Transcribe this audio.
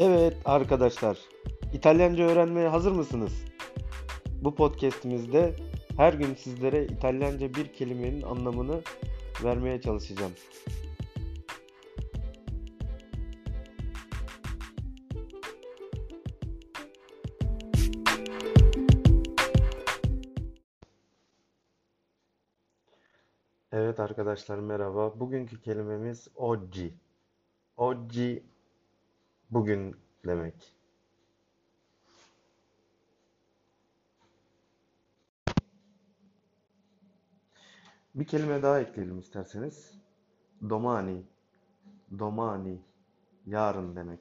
Evet arkadaşlar, İtalyanca öğrenmeye hazır mısınız? Bu podcast'imizde her gün sizlere İtalyanca bir kelimenin anlamını vermeye çalışacağım. Evet arkadaşlar merhaba. Bugünkü kelimemiz oggi. Oggi bugün demek. Bir kelime daha ekleyelim isterseniz. Domani. Domani. Yarın demek.